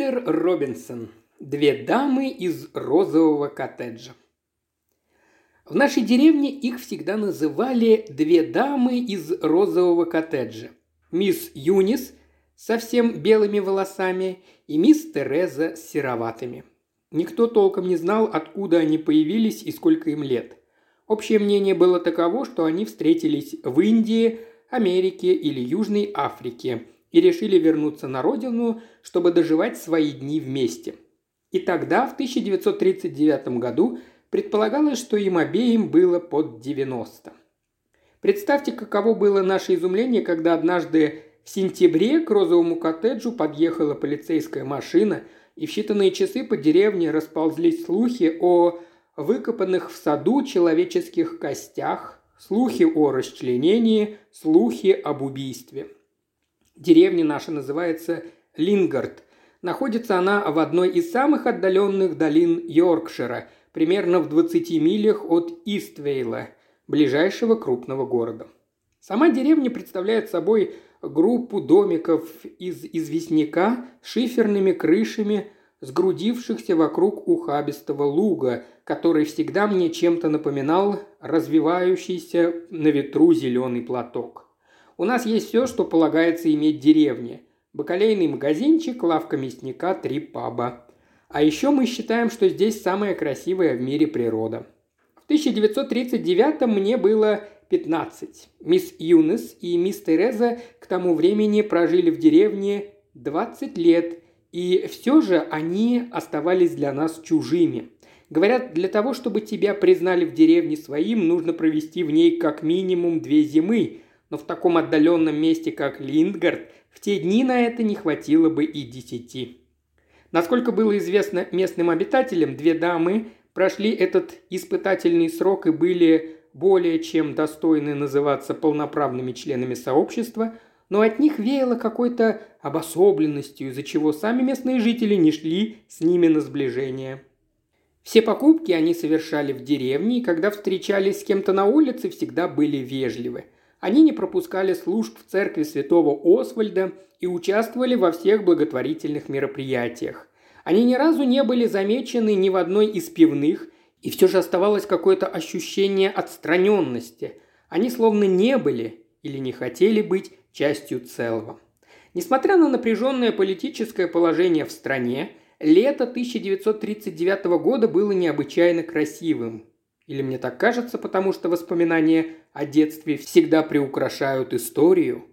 Питер Робинсон. Две дамы из розового коттеджа. В нашей деревне их всегда называли «две дамы из розового коттеджа». Мисс Юнис с совсем белыми волосами и мисс Тереза с сероватыми. Никто толком не знал, откуда они появились и сколько им лет. Общее мнение было таково, что они встретились в Индии, Америке или Южной Африке – и решили вернуться на родину, чтобы доживать свои дни вместе. И тогда, в 1939 году, предполагалось, что им обеим было под 90. Представьте, каково было наше изумление, когда однажды в сентябре к розовому коттеджу подъехала полицейская машина, и в считанные часы по деревне расползлись слухи о выкопанных в саду человеческих костях, слухи о расчленении, слухи об убийстве – Деревня наша называется Лингард. Находится она в одной из самых отдаленных долин Йоркшира, примерно в 20 милях от Иствейла, ближайшего крупного города. Сама деревня представляет собой группу домиков из известняка с шиферными крышами, сгрудившихся вокруг ухабистого луга, который всегда мне чем-то напоминал развивающийся на ветру зеленый платок. У нас есть все, что полагается иметь деревне. Бакалейный магазинчик, лавка мясника, три паба. А еще мы считаем, что здесь самая красивая в мире природа. В 1939 мне было 15. Мисс Юнес и мисс Тереза к тому времени прожили в деревне 20 лет, и все же они оставались для нас чужими. Говорят, для того, чтобы тебя признали в деревне своим, нужно провести в ней как минимум две зимы, но в таком отдаленном месте, как Линдгард, в те дни на это не хватило бы и десяти. Насколько было известно местным обитателям, две дамы прошли этот испытательный срок и были более чем достойны называться полноправными членами сообщества, но от них веяло какой-то обособленностью, из-за чего сами местные жители не шли с ними на сближение. Все покупки они совершали в деревне, и когда встречались с кем-то на улице, всегда были вежливы – они не пропускали служб в церкви святого Освальда и участвовали во всех благотворительных мероприятиях. Они ни разу не были замечены ни в одной из пивных, и все же оставалось какое-то ощущение отстраненности. Они словно не были или не хотели быть частью целого. Несмотря на напряженное политическое положение в стране, лето 1939 года было необычайно красивым. Или мне так кажется, потому что воспоминания о детстве всегда приукрашают историю?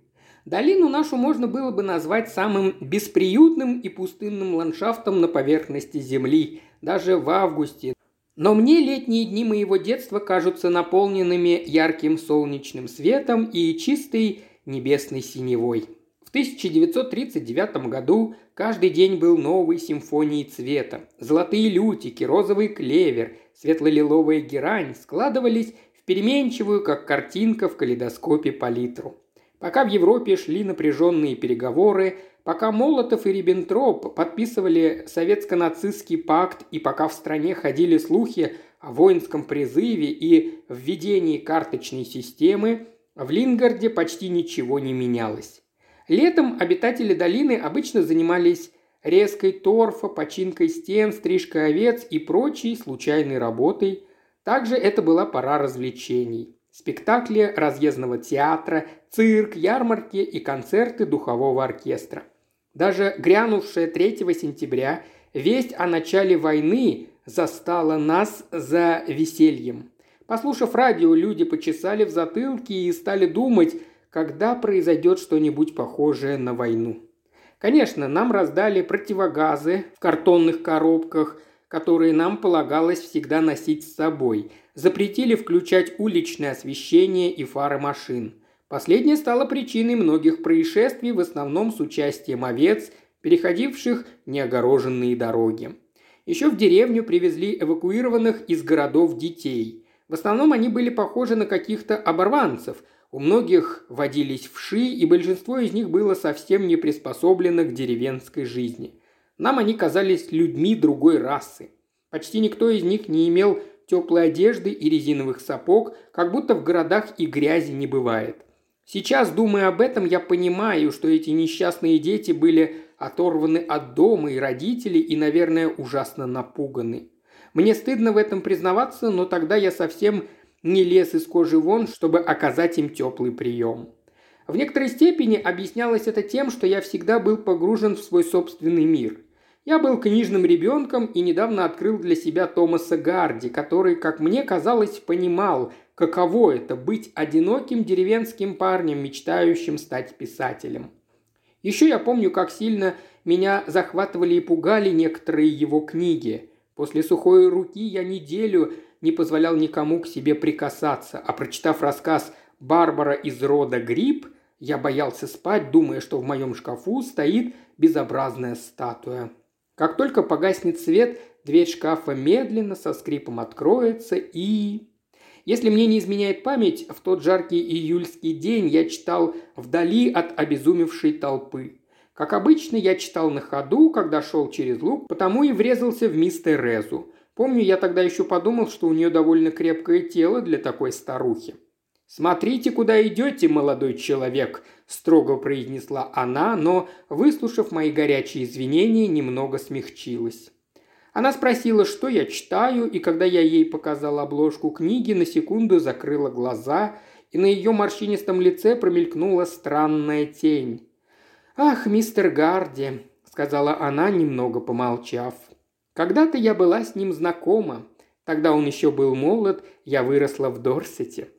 Долину нашу можно было бы назвать самым бесприютным и пустынным ландшафтом на поверхности Земли, даже в августе. Но мне летние дни моего детства кажутся наполненными ярким солнечным светом и чистой небесной синевой. В 1939 году каждый день был новой симфонией цвета. Золотые лютики, розовый клевер, светло-лиловая герань складывались переменчивую, как картинка в калейдоскопе, палитру. Пока в Европе шли напряженные переговоры, пока Молотов и Риббентроп подписывали советско-нацистский пакт и пока в стране ходили слухи о воинском призыве и введении карточной системы, в Лингарде почти ничего не менялось. Летом обитатели долины обычно занимались резкой торфа, починкой стен, стрижкой овец и прочей случайной работой. Также это была пора развлечений. Спектакли разъездного театра, цирк, ярмарки и концерты духового оркестра. Даже грянувшая 3 сентября весть о начале войны застала нас за весельем. Послушав радио, люди почесали в затылке и стали думать, когда произойдет что-нибудь похожее на войну. Конечно, нам раздали противогазы в картонных коробках, которые нам полагалось всегда носить с собой. Запретили включать уличное освещение и фары машин. Последнее стало причиной многих происшествий, в основном с участием овец, переходивших неогороженные дороги. Еще в деревню привезли эвакуированных из городов детей. В основном они были похожи на каких-то оборванцев – у многих водились вши, и большинство из них было совсем не приспособлено к деревенской жизни. Нам они казались людьми другой расы. Почти никто из них не имел теплой одежды и резиновых сапог, как будто в городах и грязи не бывает. Сейчас, думая об этом, я понимаю, что эти несчастные дети были оторваны от дома и родителей и, наверное, ужасно напуганы. Мне стыдно в этом признаваться, но тогда я совсем не лез из кожи вон, чтобы оказать им теплый прием. В некоторой степени объяснялось это тем, что я всегда был погружен в свой собственный мир. Я был книжным ребенком и недавно открыл для себя Томаса Гарди, который, как мне казалось, понимал, каково это быть одиноким деревенским парнем, мечтающим стать писателем. Еще я помню, как сильно меня захватывали и пугали некоторые его книги. После сухой руки я неделю не позволял никому к себе прикасаться, а прочитав рассказ «Барбара из рода Гриб», я боялся спать, думая, что в моем шкафу стоит безобразная статуя. Как только погаснет свет, дверь шкафа медленно со скрипом откроется и... Если мне не изменяет память, в тот жаркий июльский день я читал вдали от обезумевшей толпы. Как обычно, я читал на ходу, когда шел через луг, потому и врезался в мистер Резу. Помню, я тогда еще подумал, что у нее довольно крепкое тело для такой старухи. «Смотрите, куда идете, молодой человек», – строго произнесла она, но, выслушав мои горячие извинения, немного смягчилась. Она спросила, что я читаю, и когда я ей показал обложку книги, на секунду закрыла глаза, и на ее морщинистом лице промелькнула странная тень. «Ах, мистер Гарди», – сказала она, немного помолчав. «Когда-то я была с ним знакома. Тогда он еще был молод, я выросла в Дорсете.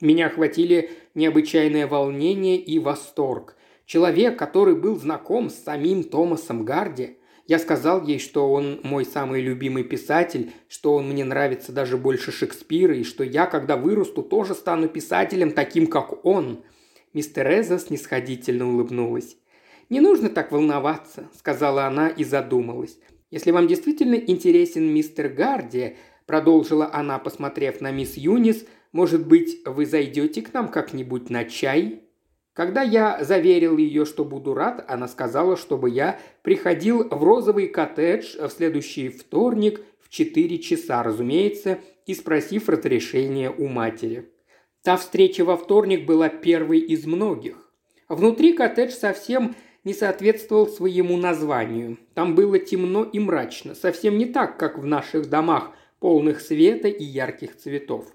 Меня охватили необычайное волнение и восторг. Человек, который был знаком с самим Томасом Гарди. Я сказал ей, что он мой самый любимый писатель, что он мне нравится даже больше Шекспира, и что я, когда вырасту, тоже стану писателем таким, как он. Мистер Эза снисходительно улыбнулась. «Не нужно так волноваться», – сказала она и задумалась. «Если вам действительно интересен мистер Гарди», – продолжила она, посмотрев на мисс Юнис, может быть, вы зайдете к нам как-нибудь на чай?» Когда я заверил ее, что буду рад, она сказала, чтобы я приходил в розовый коттедж в следующий вторник в 4 часа, разумеется, и спросив разрешения у матери. Та встреча во вторник была первой из многих. Внутри коттедж совсем не соответствовал своему названию. Там было темно и мрачно, совсем не так, как в наших домах, полных света и ярких цветов.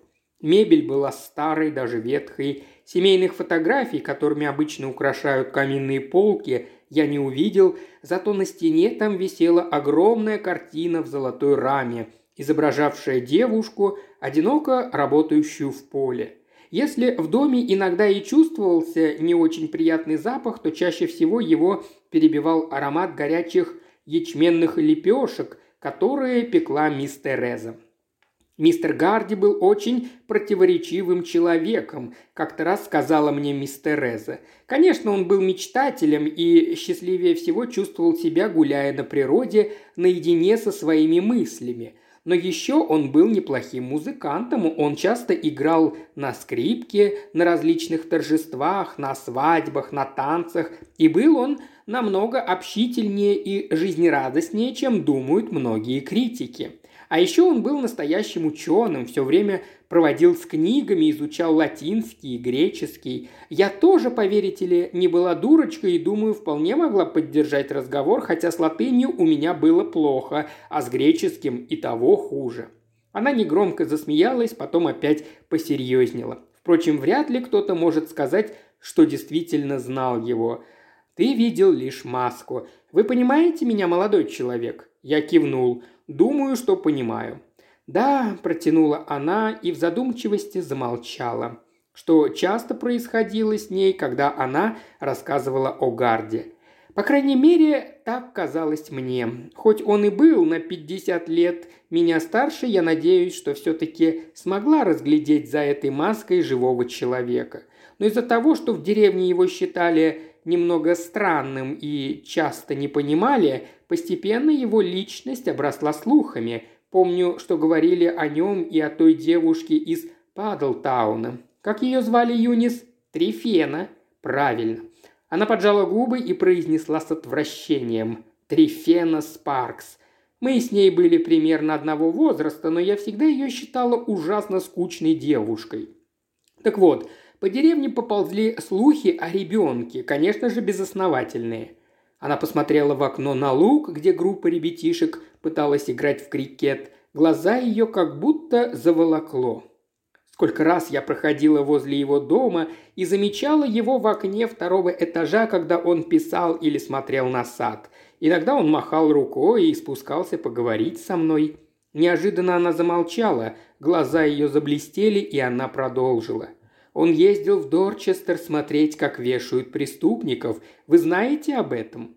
Мебель была старой, даже ветхой. Семейных фотографий, которыми обычно украшают каминные полки, я не увидел, зато на стене там висела огромная картина в золотой раме, изображавшая девушку, одиноко работающую в поле. Если в доме иногда и чувствовался не очень приятный запах, то чаще всего его перебивал аромат горячих ячменных лепешек, которые пекла мисс Тереза. Мистер Гарди был очень противоречивым человеком, как-то раз сказала мне мисс Тереза. Конечно, он был мечтателем и счастливее всего чувствовал себя, гуляя на природе, наедине со своими мыслями. Но еще он был неплохим музыкантом, он часто играл на скрипке, на различных торжествах, на свадьбах, на танцах, и был он намного общительнее и жизнерадостнее, чем думают многие критики. А еще он был настоящим ученым, все время проводил с книгами, изучал латинский и греческий. Я тоже, поверите ли, не была дурочкой и, думаю, вполне могла поддержать разговор, хотя с латынью у меня было плохо, а с греческим и того хуже. Она негромко засмеялась, потом опять посерьезнела. Впрочем, вряд ли кто-то может сказать, что действительно знал его. Ты видел лишь маску. Вы понимаете меня, молодой человек? Я кивнул. Думаю, что понимаю». «Да», – протянула она и в задумчивости замолчала, что часто происходило с ней, когда она рассказывала о Гарде. По крайней мере, так казалось мне. Хоть он и был на 50 лет меня старше, я надеюсь, что все-таки смогла разглядеть за этой маской живого человека. Но из-за того, что в деревне его считали немного странным и часто не понимали, постепенно его личность обросла слухами. Помню, что говорили о нем и о той девушке из Падлтауна. Как ее звали Юнис? Трифена. Правильно. Она поджала губы и произнесла с отвращением. Трифена Спаркс. Мы с ней были примерно одного возраста, но я всегда ее считала ужасно скучной девушкой. Так вот, по деревне поползли слухи о ребенке, конечно же, безосновательные. Она посмотрела в окно на луг, где группа ребятишек пыталась играть в крикет. Глаза ее как будто заволокло. Сколько раз я проходила возле его дома и замечала его в окне второго этажа, когда он писал или смотрел на сад. Иногда он махал рукой и спускался поговорить со мной. Неожиданно она замолчала, глаза ее заблестели, и она продолжила. Он ездил в Дорчестер смотреть, как вешают преступников. Вы знаете об этом?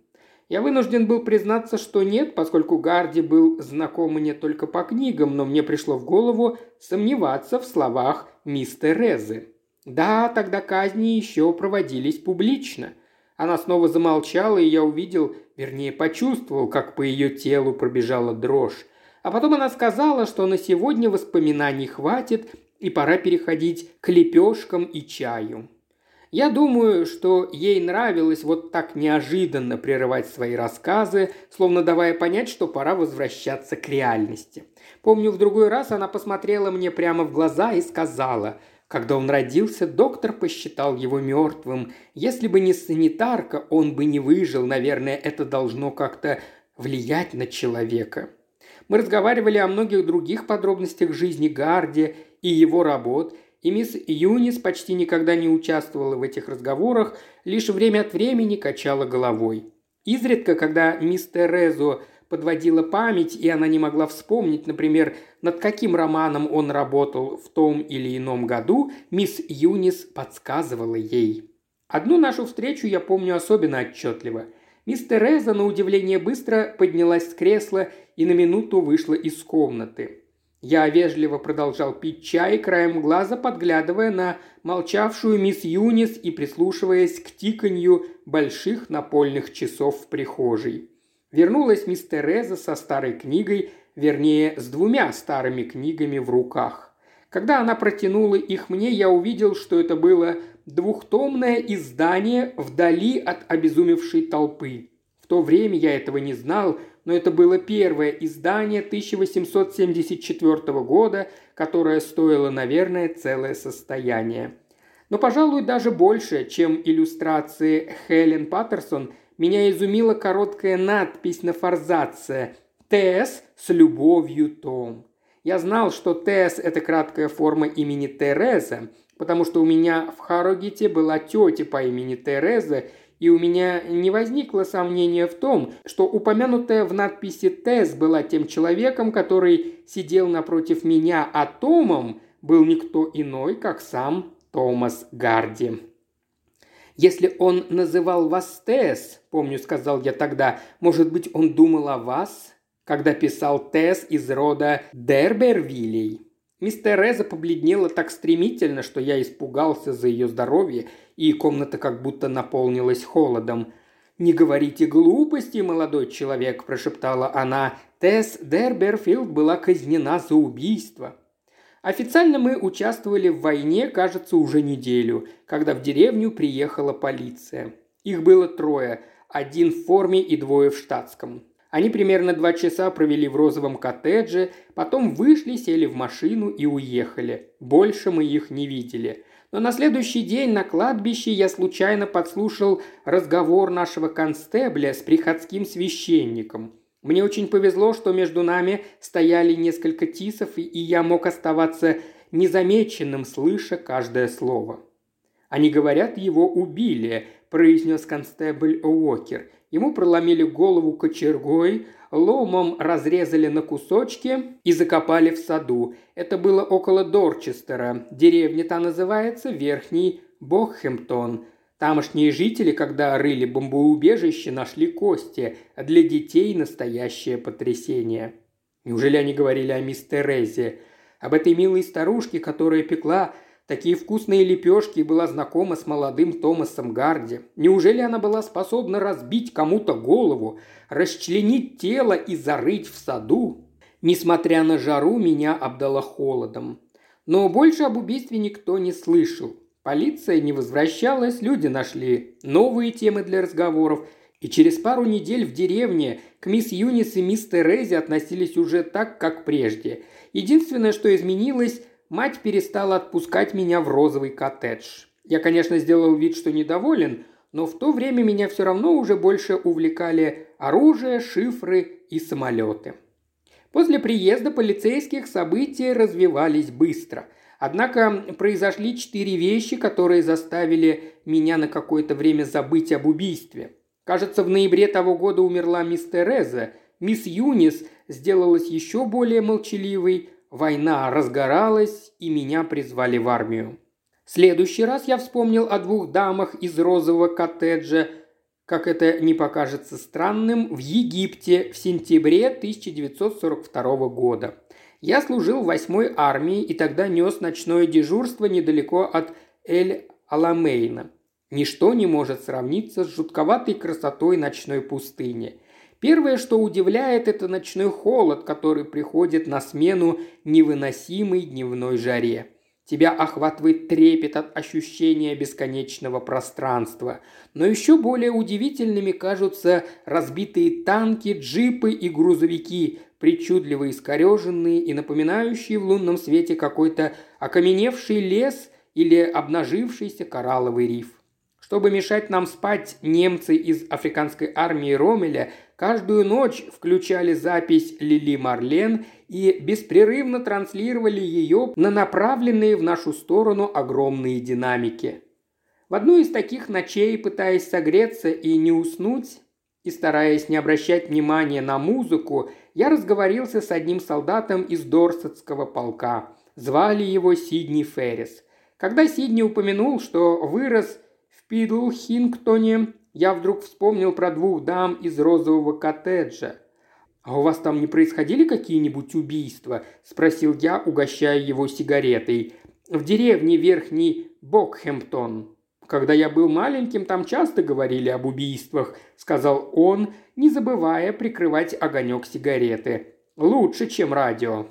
Я вынужден был признаться, что нет, поскольку Гарди был знаком мне только по книгам, но мне пришло в голову сомневаться в словах мисс Терезы. Да, тогда казни еще проводились публично. Она снова замолчала, и я увидел, вернее почувствовал, как по ее телу пробежала дрожь. А потом она сказала, что на сегодня воспоминаний хватит, и пора переходить к лепешкам и чаю. Я думаю, что ей нравилось вот так неожиданно прерывать свои рассказы, словно давая понять, что пора возвращаться к реальности. Помню, в другой раз она посмотрела мне прямо в глаза и сказала, когда он родился, доктор посчитал его мертвым. Если бы не санитарка, он бы не выжил. Наверное, это должно как-то влиять на человека. Мы разговаривали о многих других подробностях жизни Гарди и его работ, и мисс Юнис почти никогда не участвовала в этих разговорах, лишь время от времени качала головой. Изредка, когда мисс Терезу подводила память, и она не могла вспомнить, например, над каким романом он работал в том или ином году, мисс Юнис подсказывала ей. Одну нашу встречу я помню особенно отчетливо. Мисс Тереза, на удивление, быстро поднялась с кресла и на минуту вышла из комнаты. Я вежливо продолжал пить чай, краем глаза подглядывая на молчавшую мисс Юнис и прислушиваясь к тиканью больших напольных часов в прихожей. Вернулась мисс Тереза со старой книгой, вернее, с двумя старыми книгами в руках. Когда она протянула их мне, я увидел, что это было двухтомное издание вдали от обезумевшей толпы. В то время я этого не знал, но это было первое издание 1874 года, которое стоило, наверное, целое состояние. Но, пожалуй, даже больше, чем иллюстрации Хелен Паттерсон, меня изумила короткая надпись на форзаце «ТС с любовью Том». Я знал, что ТС – это краткая форма имени Тереза, потому что у меня в Харрогите была тетя по имени Тереза, и у меня не возникло сомнения в том, что упомянутая в надписи «Тесс» была тем человеком, который сидел напротив меня, а Томом был никто иной, как сам Томас Гарди. «Если он называл вас Тесс, — помню, сказал я тогда, — может быть, он думал о вас, когда писал Тесс из рода Дербервилей?» Мисс Тереза побледнела так стремительно, что я испугался за ее здоровье, и комната как будто наполнилась холодом. «Не говорите глупости, молодой человек», – прошептала она. «Тесс Дерберфилд была казнена за убийство». Официально мы участвовали в войне, кажется, уже неделю, когда в деревню приехала полиция. Их было трое, один в форме и двое в штатском. Они примерно два часа провели в розовом коттедже, потом вышли, сели в машину и уехали. Больше мы их не видели. Но на следующий день на кладбище я случайно подслушал разговор нашего констебля с приходским священником. Мне очень повезло, что между нами стояли несколько тисов, и я мог оставаться незамеченным, слыша каждое слово. «Они говорят, его убили», – произнес констебль Уокер. Ему проломили голову кочергой, ломом разрезали на кусочки и закопали в саду. Это было около Дорчестера. Деревня та называется Верхний Бохемптон. Тамошние жители, когда рыли бомбоубежище, нашли кости, для детей настоящее потрясение. Неужели они говорили о мисс Терезе? Об этой милой старушке, которая пекла такие вкусные лепешки была знакома с молодым Томасом Гарди. Неужели она была способна разбить кому-то голову, расчленить тело и зарыть в саду? Несмотря на жару, меня обдало холодом. Но больше об убийстве никто не слышал. Полиция не возвращалась, люди нашли новые темы для разговоров, и через пару недель в деревне к мисс Юнис и мисс Терезе относились уже так, как прежде. Единственное, что изменилось – Мать перестала отпускать меня в розовый коттедж. Я, конечно, сделал вид, что недоволен, но в то время меня все равно уже больше увлекали оружие, шифры и самолеты. После приезда полицейских события развивались быстро. Однако произошли четыре вещи, которые заставили меня на какое-то время забыть об убийстве. Кажется, в ноябре того года умерла мисс Тереза, мисс Юнис сделалась еще более молчаливой, война разгоралась, и меня призвали в армию. Следующий раз я вспомнил о двух дамах из розового коттеджа, как это не покажется странным, в Египте в сентябре 1942 года. Я служил в восьмой армии и тогда нес ночное дежурство недалеко от Эль-Аламейна. Ничто не может сравниться с жутковатой красотой ночной пустыни. Первое, что удивляет, это ночной холод, который приходит на смену невыносимой дневной жаре. Тебя охватывает трепет от ощущения бесконечного пространства. Но еще более удивительными кажутся разбитые танки, джипы и грузовики, причудливо искореженные и напоминающие в лунном свете какой-то окаменевший лес или обнажившийся коралловый риф. Чтобы мешать нам спать, немцы из африканской армии Ромеля каждую ночь включали запись Лили Марлен и беспрерывно транслировали ее на направленные в нашу сторону огромные динамики. В одну из таких ночей, пытаясь согреться и не уснуть, и стараясь не обращать внимания на музыку, я разговорился с одним солдатом из Дорсетского полка. Звали его Сидни Феррис. Когда Сидни упомянул, что вырос Пидлхингтоне я вдруг вспомнил про двух дам из розового коттеджа. «А у вас там не происходили какие-нибудь убийства?» – спросил я, угощая его сигаретой. «В деревне Верхний Бокхемптон». «Когда я был маленьким, там часто говорили об убийствах», – сказал он, не забывая прикрывать огонек сигареты. «Лучше, чем радио».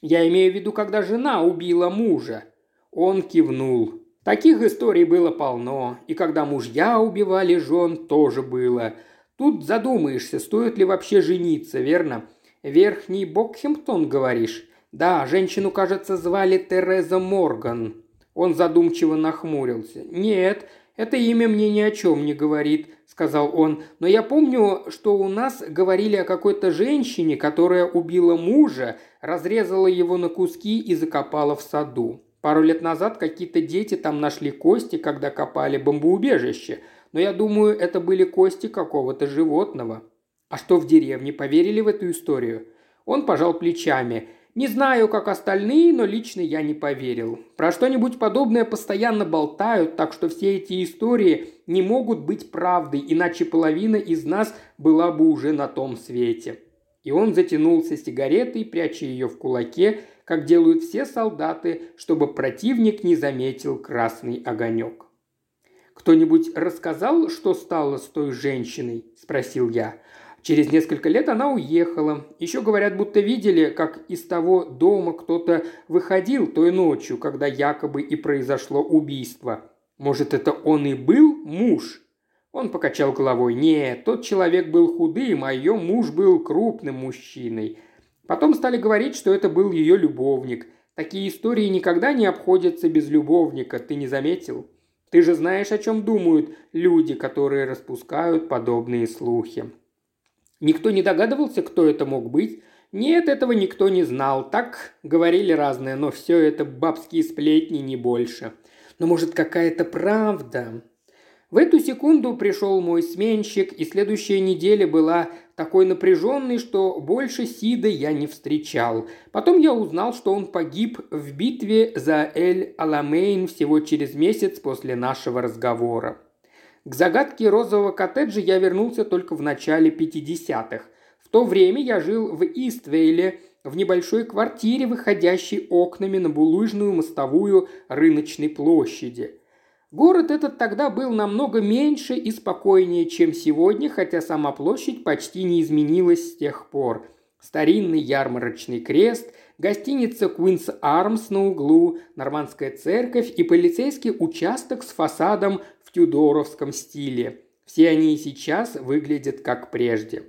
«Я имею в виду, когда жена убила мужа». Он кивнул. Таких историй было полно, и когда мужья убивали жен, тоже было. Тут задумаешься, стоит ли вообще жениться, верно? Верхний Бокхемптон, говоришь? Да, женщину, кажется, звали Тереза Морган. Он задумчиво нахмурился. Нет, это имя мне ни о чем не говорит, сказал он. Но я помню, что у нас говорили о какой-то женщине, которая убила мужа, разрезала его на куски и закопала в саду. Пару лет назад какие-то дети там нашли кости, когда копали бомбоубежище, но я думаю, это были кости какого-то животного. А что в деревне, поверили в эту историю? Он пожал плечами. Не знаю, как остальные, но лично я не поверил. Про что-нибудь подобное постоянно болтают, так что все эти истории не могут быть правдой, иначе половина из нас была бы уже на том свете. И он затянулся сигаретой, пряча ее в кулаке, как делают все солдаты, чтобы противник не заметил красный огонек. «Кто-нибудь рассказал, что стало с той женщиной?» – спросил я. Через несколько лет она уехала. Еще говорят, будто видели, как из того дома кто-то выходил той ночью, когда якобы и произошло убийство. Может, это он и был муж? Он покачал головой. Нет, тот человек был худым, а ее муж был крупным мужчиной. Потом стали говорить, что это был ее любовник. Такие истории никогда не обходятся без любовника, ты не заметил? Ты же знаешь, о чем думают люди, которые распускают подобные слухи. Никто не догадывался, кто это мог быть. Нет, этого никто не знал. Так говорили разное, но все это бабские сплетни, не больше. Но может какая-то правда? В эту секунду пришел мой сменщик, и следующая неделя была такой напряженный, что больше Сида я не встречал. Потом я узнал, что он погиб в битве за Эль-Аламейн всего через месяц после нашего разговора. К загадке розового коттеджа я вернулся только в начале 50-х. В то время я жил в Иствейле, в небольшой квартире, выходящей окнами на булыжную мостовую рыночной площади – Город этот тогда был намного меньше и спокойнее, чем сегодня, хотя сама площадь почти не изменилась с тех пор. Старинный ярмарочный крест, гостиница Queen's Arms на углу, нормандская церковь и полицейский участок с фасадом в тюдоровском стиле. Все они и сейчас выглядят как прежде.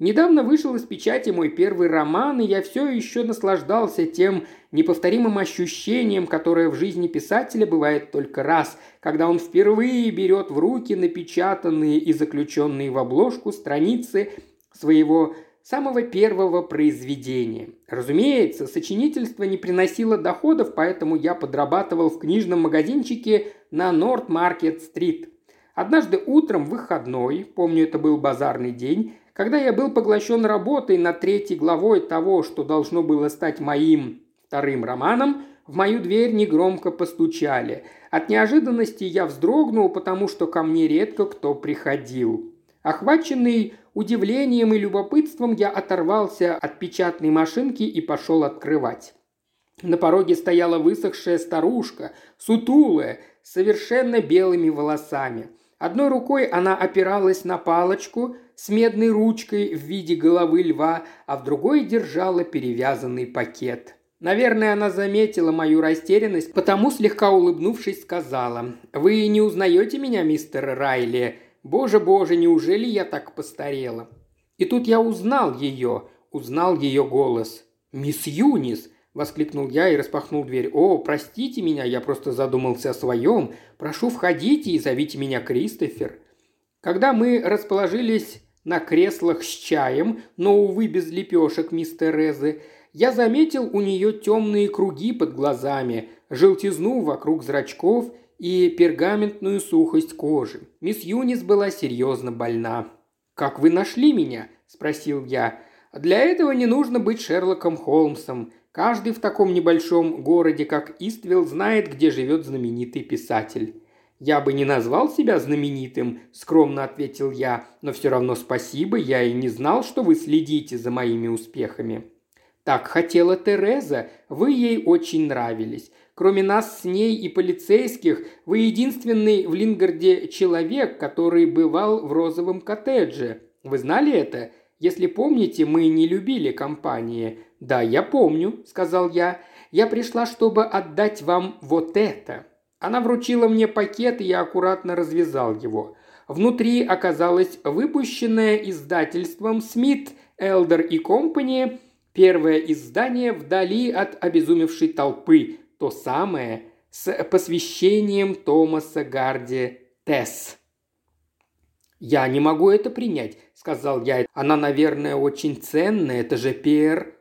Недавно вышел из печати мой первый роман, и я все еще наслаждался тем неповторимым ощущением, которое в жизни писателя бывает только раз, когда он впервые берет в руки напечатанные и заключенные в обложку страницы своего самого первого произведения. Разумеется, сочинительство не приносило доходов, поэтому я подрабатывал в книжном магазинчике на Норт-Маркет-стрит. Однажды утром, выходной, помню, это был базарный день, когда я был поглощен работой над третьей главой того, что должно было стать моим вторым романом, в мою дверь негромко постучали. От неожиданности я вздрогнул, потому что ко мне редко кто приходил. Охваченный удивлением и любопытством, я оторвался от печатной машинки и пошел открывать. На пороге стояла высохшая старушка, сутулая, совершенно белыми волосами. Одной рукой она опиралась на палочку, с медной ручкой в виде головы льва, а в другой держала перевязанный пакет. Наверное, она заметила мою растерянность, потому, слегка улыбнувшись, сказала, «Вы не узнаете меня, мистер Райли? Боже, боже, неужели я так постарела?» И тут я узнал ее, узнал ее голос. «Мисс Юнис!» – воскликнул я и распахнул дверь. «О, простите меня, я просто задумался о своем. Прошу, входите и зовите меня Кристофер». Когда мы расположились на креслах с чаем, но, увы, без лепешек мистер Резы, я заметил у нее темные круги под глазами, желтизну вокруг зрачков и пергаментную сухость кожи. Мисс Юнис была серьезно больна. «Как вы нашли меня?» – спросил я. «Для этого не нужно быть Шерлоком Холмсом. Каждый в таком небольшом городе, как Иствилл, знает, где живет знаменитый писатель. «Я бы не назвал себя знаменитым», – скромно ответил я, – «но все равно спасибо, я и не знал, что вы следите за моими успехами». Так хотела Тереза, вы ей очень нравились. Кроме нас с ней и полицейских, вы единственный в Лингарде человек, который бывал в розовом коттедже. Вы знали это? Если помните, мы не любили компании. Да, я помню, сказал я. Я пришла, чтобы отдать вам вот это. Она вручила мне пакет, и я аккуратно развязал его. Внутри оказалось выпущенное издательством Смит, Элдер и Компани первое издание вдали от обезумевшей толпы, то самое с посвящением Томаса Гарди Тесс. «Я не могу это принять», — сказал я. «Она, наверное, очень ценная, это же Пер».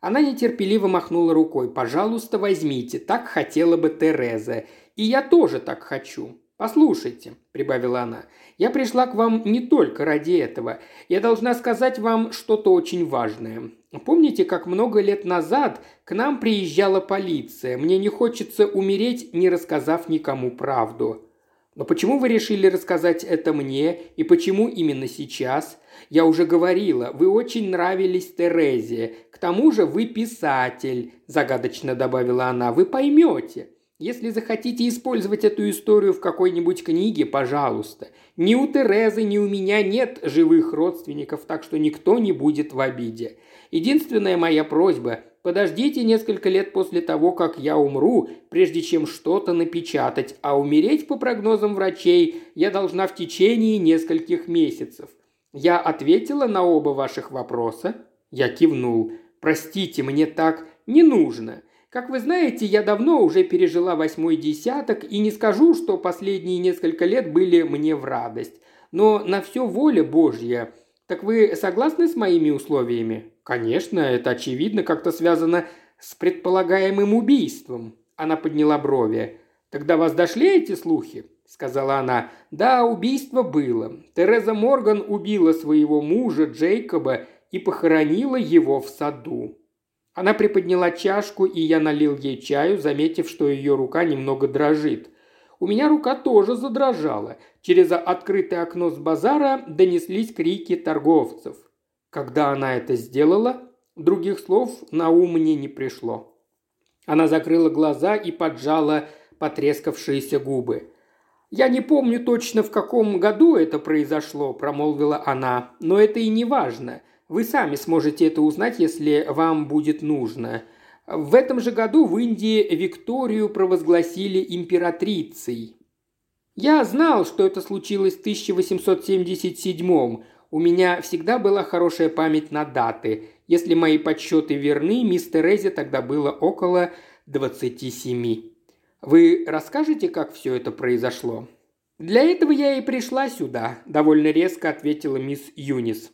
Она нетерпеливо махнула рукой. «Пожалуйста, возьмите, так хотела бы Тереза. И я тоже так хочу. Послушайте», – прибавила она, – «я пришла к вам не только ради этого. Я должна сказать вам что-то очень важное. Помните, как много лет назад к нам приезжала полиция? Мне не хочется умереть, не рассказав никому правду. Но почему вы решили рассказать это мне и почему именно сейчас? Я уже говорила, вы очень нравились Терезе. К тому же вы писатель, загадочно добавила она. Вы поймете. Если захотите использовать эту историю в какой-нибудь книге, пожалуйста. Ни у Терезы, ни у меня нет живых родственников, так что никто не будет в обиде. Единственная моя просьба – подождите несколько лет после того, как я умру, прежде чем что-то напечатать, а умереть, по прогнозам врачей, я должна в течение нескольких месяцев. Я ответила на оба ваших вопроса. Я кивнул. Простите, мне так не нужно. Как вы знаете, я давно уже пережила восьмой десяток и не скажу, что последние несколько лет были мне в радость. Но на все воля Божья. Так вы согласны с моими условиями? Конечно, это очевидно как-то связано с предполагаемым убийством. Она подняла брови. Тогда вас дошли эти слухи? сказала она. Да, убийство было. Тереза Морган убила своего мужа Джейкоба и похоронила его в саду. Она приподняла чашку, и я налил ей чаю, заметив, что ее рука немного дрожит. У меня рука тоже задрожала. Через открытое окно с базара донеслись крики торговцев. Когда она это сделала, других слов на ум мне не пришло. Она закрыла глаза и поджала потрескавшиеся губы. «Я не помню точно, в каком году это произошло», – промолвила она, – «но это и не важно. Вы сами сможете это узнать, если вам будет нужно. В этом же году в Индии Викторию провозгласили императрицей. Я знал, что это случилось в 1877 У меня всегда была хорошая память на даты. Если мои подсчеты верны, мисс Терезе тогда было около 27. Вы расскажете, как все это произошло?» «Для этого я и пришла сюда», – довольно резко ответила мисс Юнис.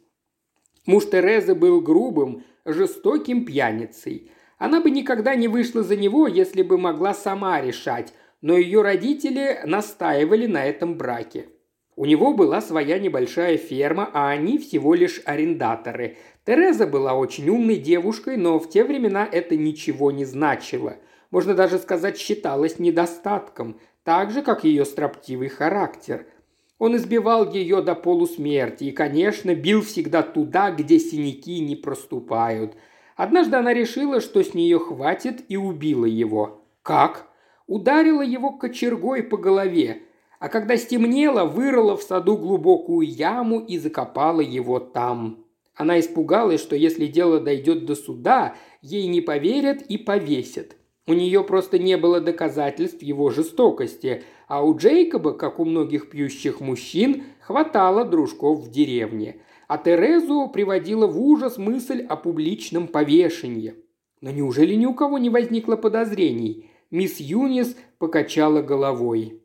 Муж Терезы был грубым, жестоким пьяницей. Она бы никогда не вышла за него, если бы могла сама решать, но ее родители настаивали на этом браке. У него была своя небольшая ферма, а они всего лишь арендаторы. Тереза была очень умной девушкой, но в те времена это ничего не значило. Можно даже сказать, считалось недостатком, так же, как ее строптивый характер. Он избивал ее до полусмерти и, конечно, бил всегда туда, где синяки не проступают. Однажды она решила, что с нее хватит, и убила его. Как? Ударила его кочергой по голове, а когда стемнело, вырыла в саду глубокую яму и закопала его там. Она испугалась, что если дело дойдет до суда, ей не поверят и повесят. У нее просто не было доказательств его жестокости, а у Джейкоба, как у многих пьющих мужчин, хватало дружков в деревне. А Терезу приводила в ужас мысль о публичном повешении. Но неужели ни у кого не возникло подозрений? Мисс Юнис покачала головой.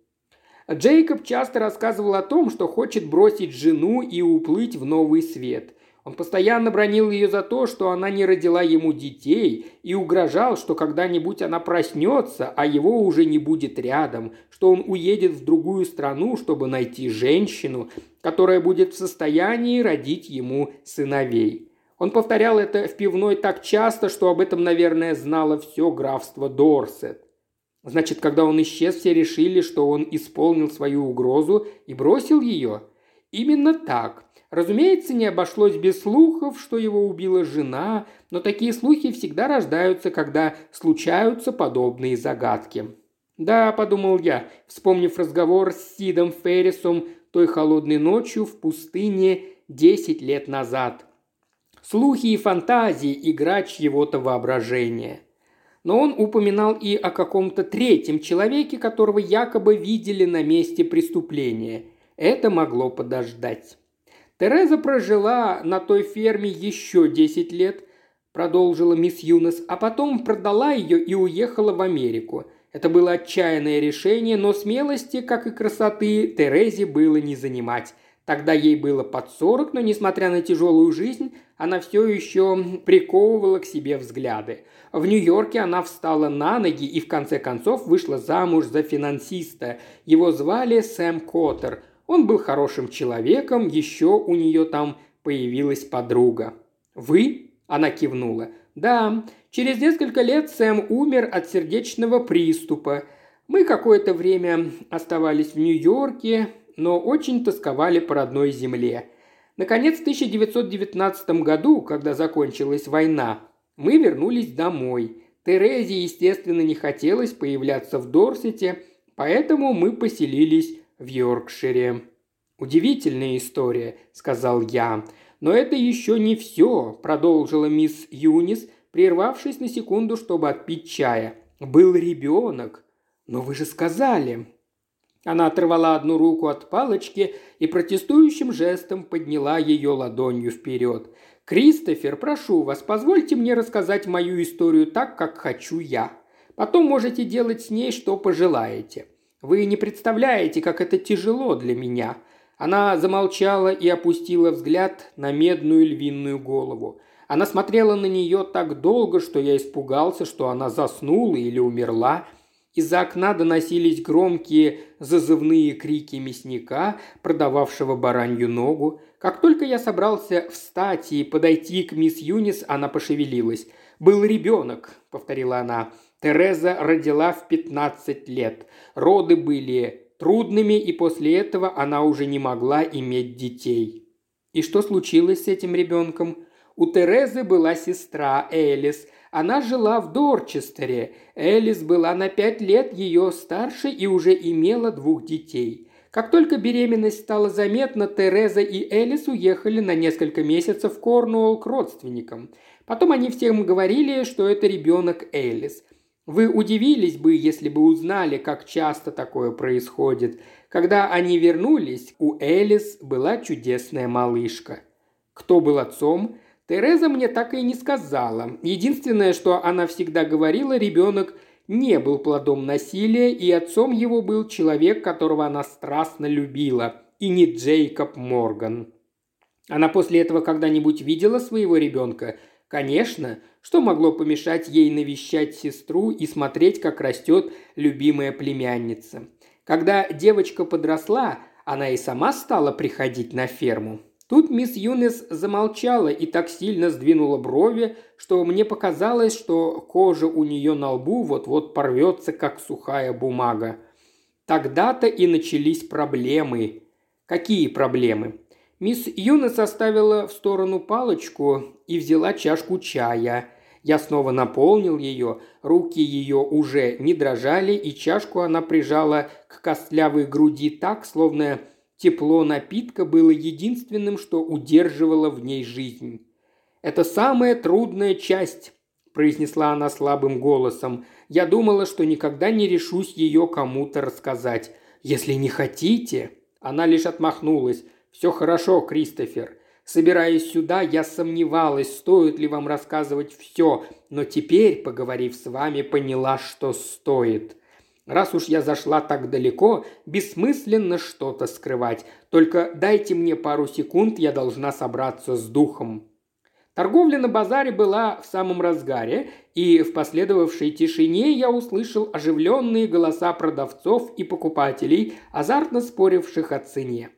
Джейкоб часто рассказывал о том, что хочет бросить жену и уплыть в новый свет. Он постоянно бронил ее за то, что она не родила ему детей, и угрожал, что когда-нибудь она проснется, а его уже не будет рядом, что он уедет в другую страну, чтобы найти женщину, которая будет в состоянии родить ему сыновей. Он повторял это в пивной так часто, что об этом, наверное, знало все графство Дорсет. Значит, когда он исчез, все решили, что он исполнил свою угрозу и бросил ее? Именно так. Разумеется, не обошлось без слухов, что его убила жена, но такие слухи всегда рождаются, когда случаются подобные загадки. «Да», – подумал я, вспомнив разговор с Сидом Феррисом той холодной ночью в пустыне десять лет назад. Слухи и фантазии – игра чьего-то воображения. Но он упоминал и о каком-то третьем человеке, которого якобы видели на месте преступления. Это могло подождать. Тереза прожила на той ферме еще 10 лет, продолжила мисс Юнес, а потом продала ее и уехала в Америку. Это было отчаянное решение, но смелости, как и красоты, Терезе было не занимать. Тогда ей было под сорок, но, несмотря на тяжелую жизнь, она все еще приковывала к себе взгляды. В Нью-Йорке она встала на ноги и в конце концов вышла замуж за финансиста. Его звали Сэм Коттер – он был хорошим человеком, еще у нее там появилась подруга. «Вы?» – она кивнула. «Да, через несколько лет Сэм умер от сердечного приступа. Мы какое-то время оставались в Нью-Йорке, но очень тосковали по родной земле. Наконец, в 1919 году, когда закончилась война, мы вернулись домой. Терезе, естественно, не хотелось появляться в Дорсете, поэтому мы поселились в Йоркшире. «Удивительная история», – сказал я. «Но это еще не все», – продолжила мисс Юнис, прервавшись на секунду, чтобы отпить чая. «Был ребенок». «Но вы же сказали». Она оторвала одну руку от палочки и протестующим жестом подняла ее ладонью вперед. «Кристофер, прошу вас, позвольте мне рассказать мою историю так, как хочу я. Потом можете делать с ней, что пожелаете. Вы не представляете, как это тяжело для меня». Она замолчала и опустила взгляд на медную львиную голову. Она смотрела на нее так долго, что я испугался, что она заснула или умерла. Из-за окна доносились громкие зазывные крики мясника, продававшего баранью ногу. Как только я собрался встать и подойти к мисс Юнис, она пошевелилась. «Был ребенок», — повторила она. Тереза родила в 15 лет. Роды были трудными, и после этого она уже не могла иметь детей. И что случилось с этим ребенком? У Терезы была сестра Элис. Она жила в Дорчестере. Элис была на пять лет ее старше и уже имела двух детей. Как только беременность стала заметна, Тереза и Элис уехали на несколько месяцев в Корнуолл к родственникам. Потом они всем говорили, что это ребенок Элис – вы удивились бы, если бы узнали, как часто такое происходит. Когда они вернулись, у Элис была чудесная малышка – Кто был отцом? Тереза мне так и не сказала. Единственное, что она всегда говорила, ребенок не был плодом насилия, и отцом его был человек, которого она страстно любила, и не Джейкоб Морган. Она после этого когда-нибудь видела своего ребенка? Конечно, что могло помешать ей навещать сестру и смотреть, как растет любимая племянница. Когда девочка подросла, она и сама стала приходить на ферму. Тут мисс Юнес замолчала и так сильно сдвинула брови, что мне показалось, что кожа у нее на лбу вот-вот порвется, как сухая бумага. Тогда-то и начались проблемы. Какие проблемы? Мисс Юнес оставила в сторону палочку и взяла чашку чая. Я снова наполнил ее, руки ее уже не дрожали, и чашку она прижала к костлявой груди так, словно Тепло напитка было единственным, что удерживало в ней жизнь. «Это самая трудная часть», – произнесла она слабым голосом. «Я думала, что никогда не решусь ее кому-то рассказать. Если не хотите...» Она лишь отмахнулась. «Все хорошо, Кристофер. Собираясь сюда, я сомневалась, стоит ли вам рассказывать все, но теперь, поговорив с вами, поняла, что стоит. Раз уж я зашла так далеко, бессмысленно что-то скрывать. Только дайте мне пару секунд, я должна собраться с духом». Торговля на базаре была в самом разгаре, и в последовавшей тишине я услышал оживленные голоса продавцов и покупателей, азартно споривших о цене.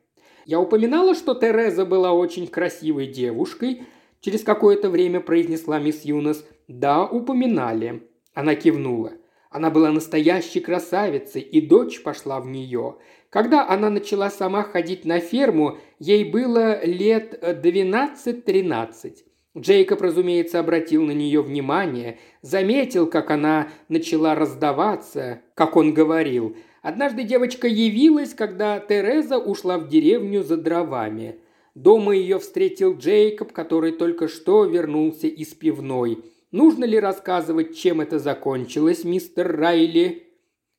Я упоминала, что Тереза была очень красивой девушкой, через какое-то время произнесла мисс Юнос. «Да, упоминали». Она кивнула – она была настоящей красавицей, и дочь пошла в нее. Когда она начала сама ходить на ферму, ей было лет 12-13. Джейкоб, разумеется, обратил на нее внимание, заметил, как она начала раздаваться, как он говорил. Однажды девочка явилась, когда Тереза ушла в деревню за дровами. Дома ее встретил Джейкоб, который только что вернулся из пивной – Нужно ли рассказывать, чем это закончилось, мистер Райли?»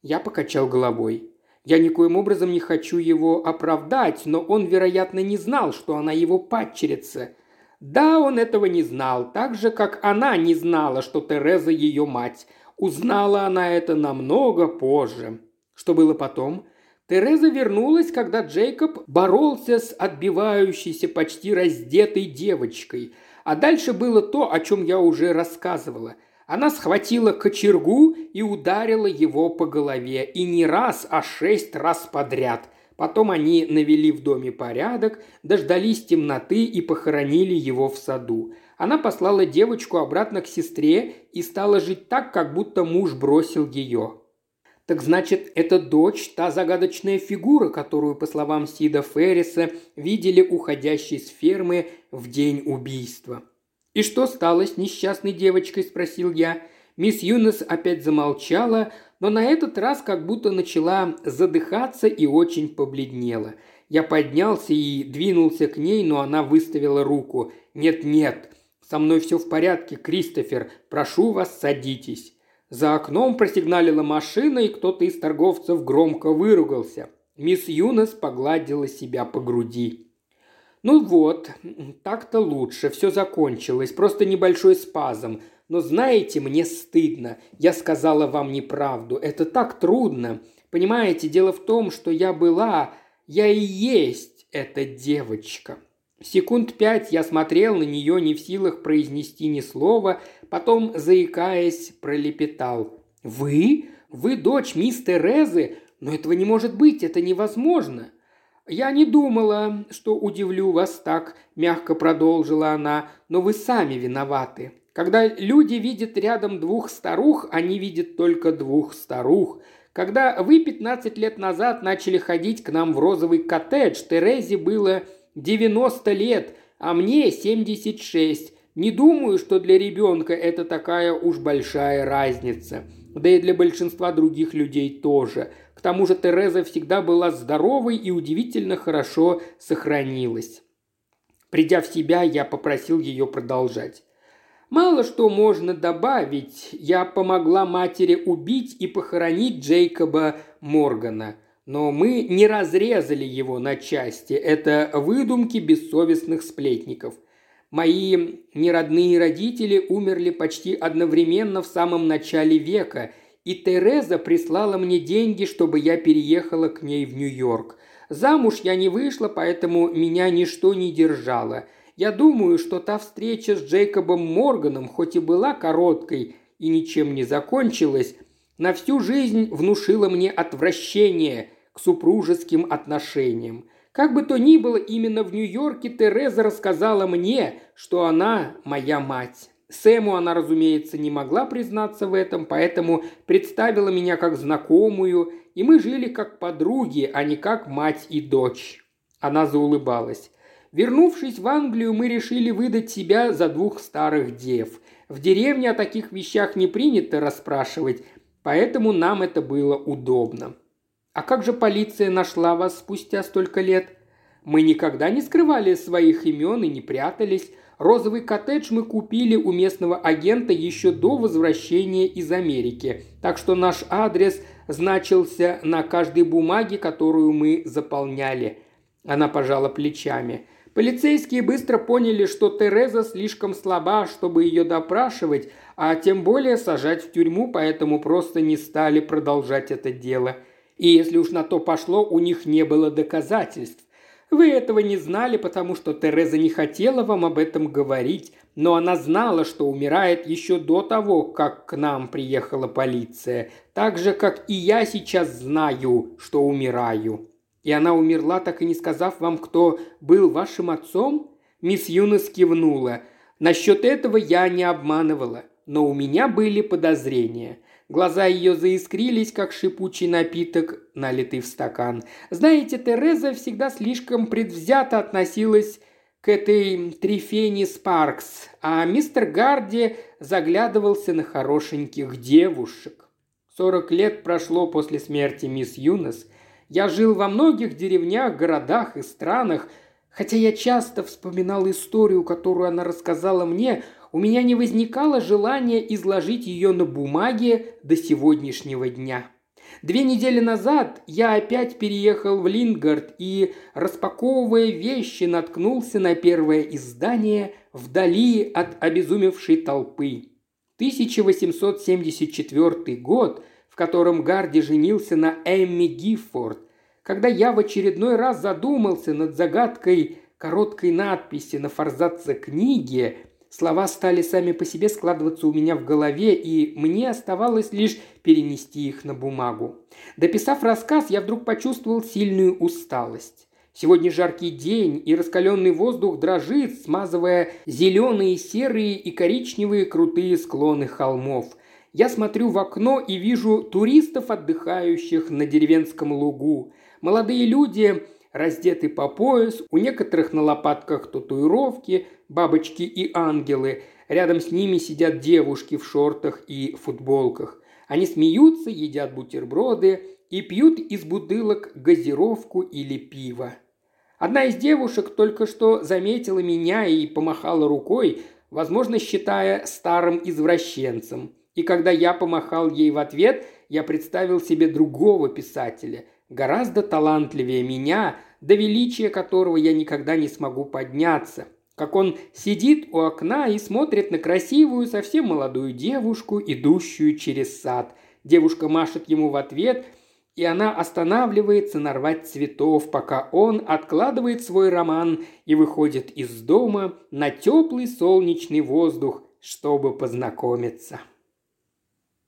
Я покачал головой. Я никоим образом не хочу его оправдать, но он, вероятно, не знал, что она его падчерица. Да, он этого не знал, так же, как она не знала, что Тереза ее мать. Узнала она это намного позже. Что было потом? Тереза вернулась, когда Джейкоб боролся с отбивающейся почти раздетой девочкой – а дальше было то, о чем я уже рассказывала. Она схватила кочергу и ударила его по голове. И не раз, а шесть раз подряд. Потом они навели в доме порядок, дождались темноты и похоронили его в саду. Она послала девочку обратно к сестре и стала жить так, как будто муж бросил ее. Так значит, это дочь, та загадочная фигура, которую, по словам Сида Ферриса, видели уходящей с фермы в день убийства. «И что стало с несчастной девочкой?» – спросил я. Мисс Юнес опять замолчала, но на этот раз как будто начала задыхаться и очень побледнела. Я поднялся и двинулся к ней, но она выставила руку. «Нет-нет, со мной все в порядке, Кристофер. Прошу вас, садитесь». За окном просигналила машина, и кто-то из торговцев громко выругался. Мисс Юнес погладила себя по груди. «Ну вот, так-то лучше, все закончилось, просто небольшой спазм. Но знаете, мне стыдно. Я сказала вам неправду. Это так трудно. Понимаете, дело в том, что я была, я и есть эта девочка». Секунд пять я смотрел на нее, не в силах произнести ни слова, потом, заикаясь, пролепетал. «Вы? Вы дочь мисс Терезы? Но этого не может быть, это невозможно!» «Я не думала, что удивлю вас так», – мягко продолжила она, – «но вы сами виноваты. Когда люди видят рядом двух старух, они видят только двух старух. Когда вы 15 лет назад начали ходить к нам в розовый коттедж, Терезе было 90 лет, а мне 76. Не думаю, что для ребенка это такая уж большая разница. Да и для большинства других людей тоже. К тому же Тереза всегда была здоровой и удивительно хорошо сохранилась. Придя в себя, я попросил ее продолжать. Мало что можно добавить. Я помогла матери убить и похоронить Джейкоба Моргана – но мы не разрезали его на части. Это выдумки бессовестных сплетников. Мои неродные родители умерли почти одновременно в самом начале века, и Тереза прислала мне деньги, чтобы я переехала к ней в Нью-Йорк. Замуж я не вышла, поэтому меня ничто не держало. Я думаю, что та встреча с Джейкобом Морганом, хоть и была короткой и ничем не закончилась, на всю жизнь внушила мне отвращение к супружеским отношениям. Как бы то ни было, именно в Нью-Йорке Тереза рассказала мне, что она моя мать. Сэму она, разумеется, не могла признаться в этом, поэтому представила меня как знакомую, и мы жили как подруги, а не как мать и дочь. Она заулыбалась. Вернувшись в Англию, мы решили выдать себя за двух старых дев. В деревне о таких вещах не принято расспрашивать, поэтому нам это было удобно. «А как же полиция нашла вас спустя столько лет?» «Мы никогда не скрывали своих имен и не прятались. Розовый коттедж мы купили у местного агента еще до возвращения из Америки, так что наш адрес значился на каждой бумаге, которую мы заполняли». Она пожала плечами. Полицейские быстро поняли, что Тереза слишком слаба, чтобы ее допрашивать, а тем более сажать в тюрьму, поэтому просто не стали продолжать это дело – и если уж на то пошло, у них не было доказательств. Вы этого не знали, потому что Тереза не хотела вам об этом говорить, но она знала, что умирает еще до того, как к нам приехала полиция, так же, как и я сейчас знаю, что умираю. И она умерла, так и не сказав вам, кто был вашим отцом?» Мисс Юнос кивнула. «Насчет этого я не обманывала, но у меня были подозрения. Глаза ее заискрились, как шипучий напиток, налитый в стакан. Знаете, Тереза всегда слишком предвзято относилась к этой Трифени Спаркс, а мистер Гарди заглядывался на хорошеньких девушек. Сорок лет прошло после смерти мисс Юнос. Я жил во многих деревнях, городах и странах, хотя я часто вспоминал историю, которую она рассказала мне – у меня не возникало желания изложить ее на бумаге до сегодняшнего дня. Две недели назад я опять переехал в Лингард и, распаковывая вещи, наткнулся на первое издание «Вдали от обезумевшей толпы». 1874 год, в котором Гарди женился на Эмми Гиффорд. Когда я в очередной раз задумался над загадкой короткой надписи на форзаце книги, Слова стали сами по себе складываться у меня в голове, и мне оставалось лишь перенести их на бумагу. Дописав рассказ, я вдруг почувствовал сильную усталость. Сегодня жаркий день, и раскаленный воздух дрожит, смазывая зеленые, серые и коричневые крутые склоны холмов. Я смотрю в окно и вижу туристов, отдыхающих на деревенском лугу. Молодые люди раздеты по пояс, у некоторых на лопатках татуировки, бабочки и ангелы. Рядом с ними сидят девушки в шортах и футболках. Они смеются, едят бутерброды и пьют из бутылок газировку или пиво. Одна из девушек только что заметила меня и помахала рукой, возможно, считая старым извращенцем. И когда я помахал ей в ответ, я представил себе другого писателя, гораздо талантливее меня, до величия которого я никогда не смогу подняться. Как он сидит у окна и смотрит на красивую, совсем молодую девушку, идущую через сад. Девушка машет ему в ответ, и она останавливается нарвать цветов, пока он откладывает свой роман и выходит из дома на теплый солнечный воздух, чтобы познакомиться.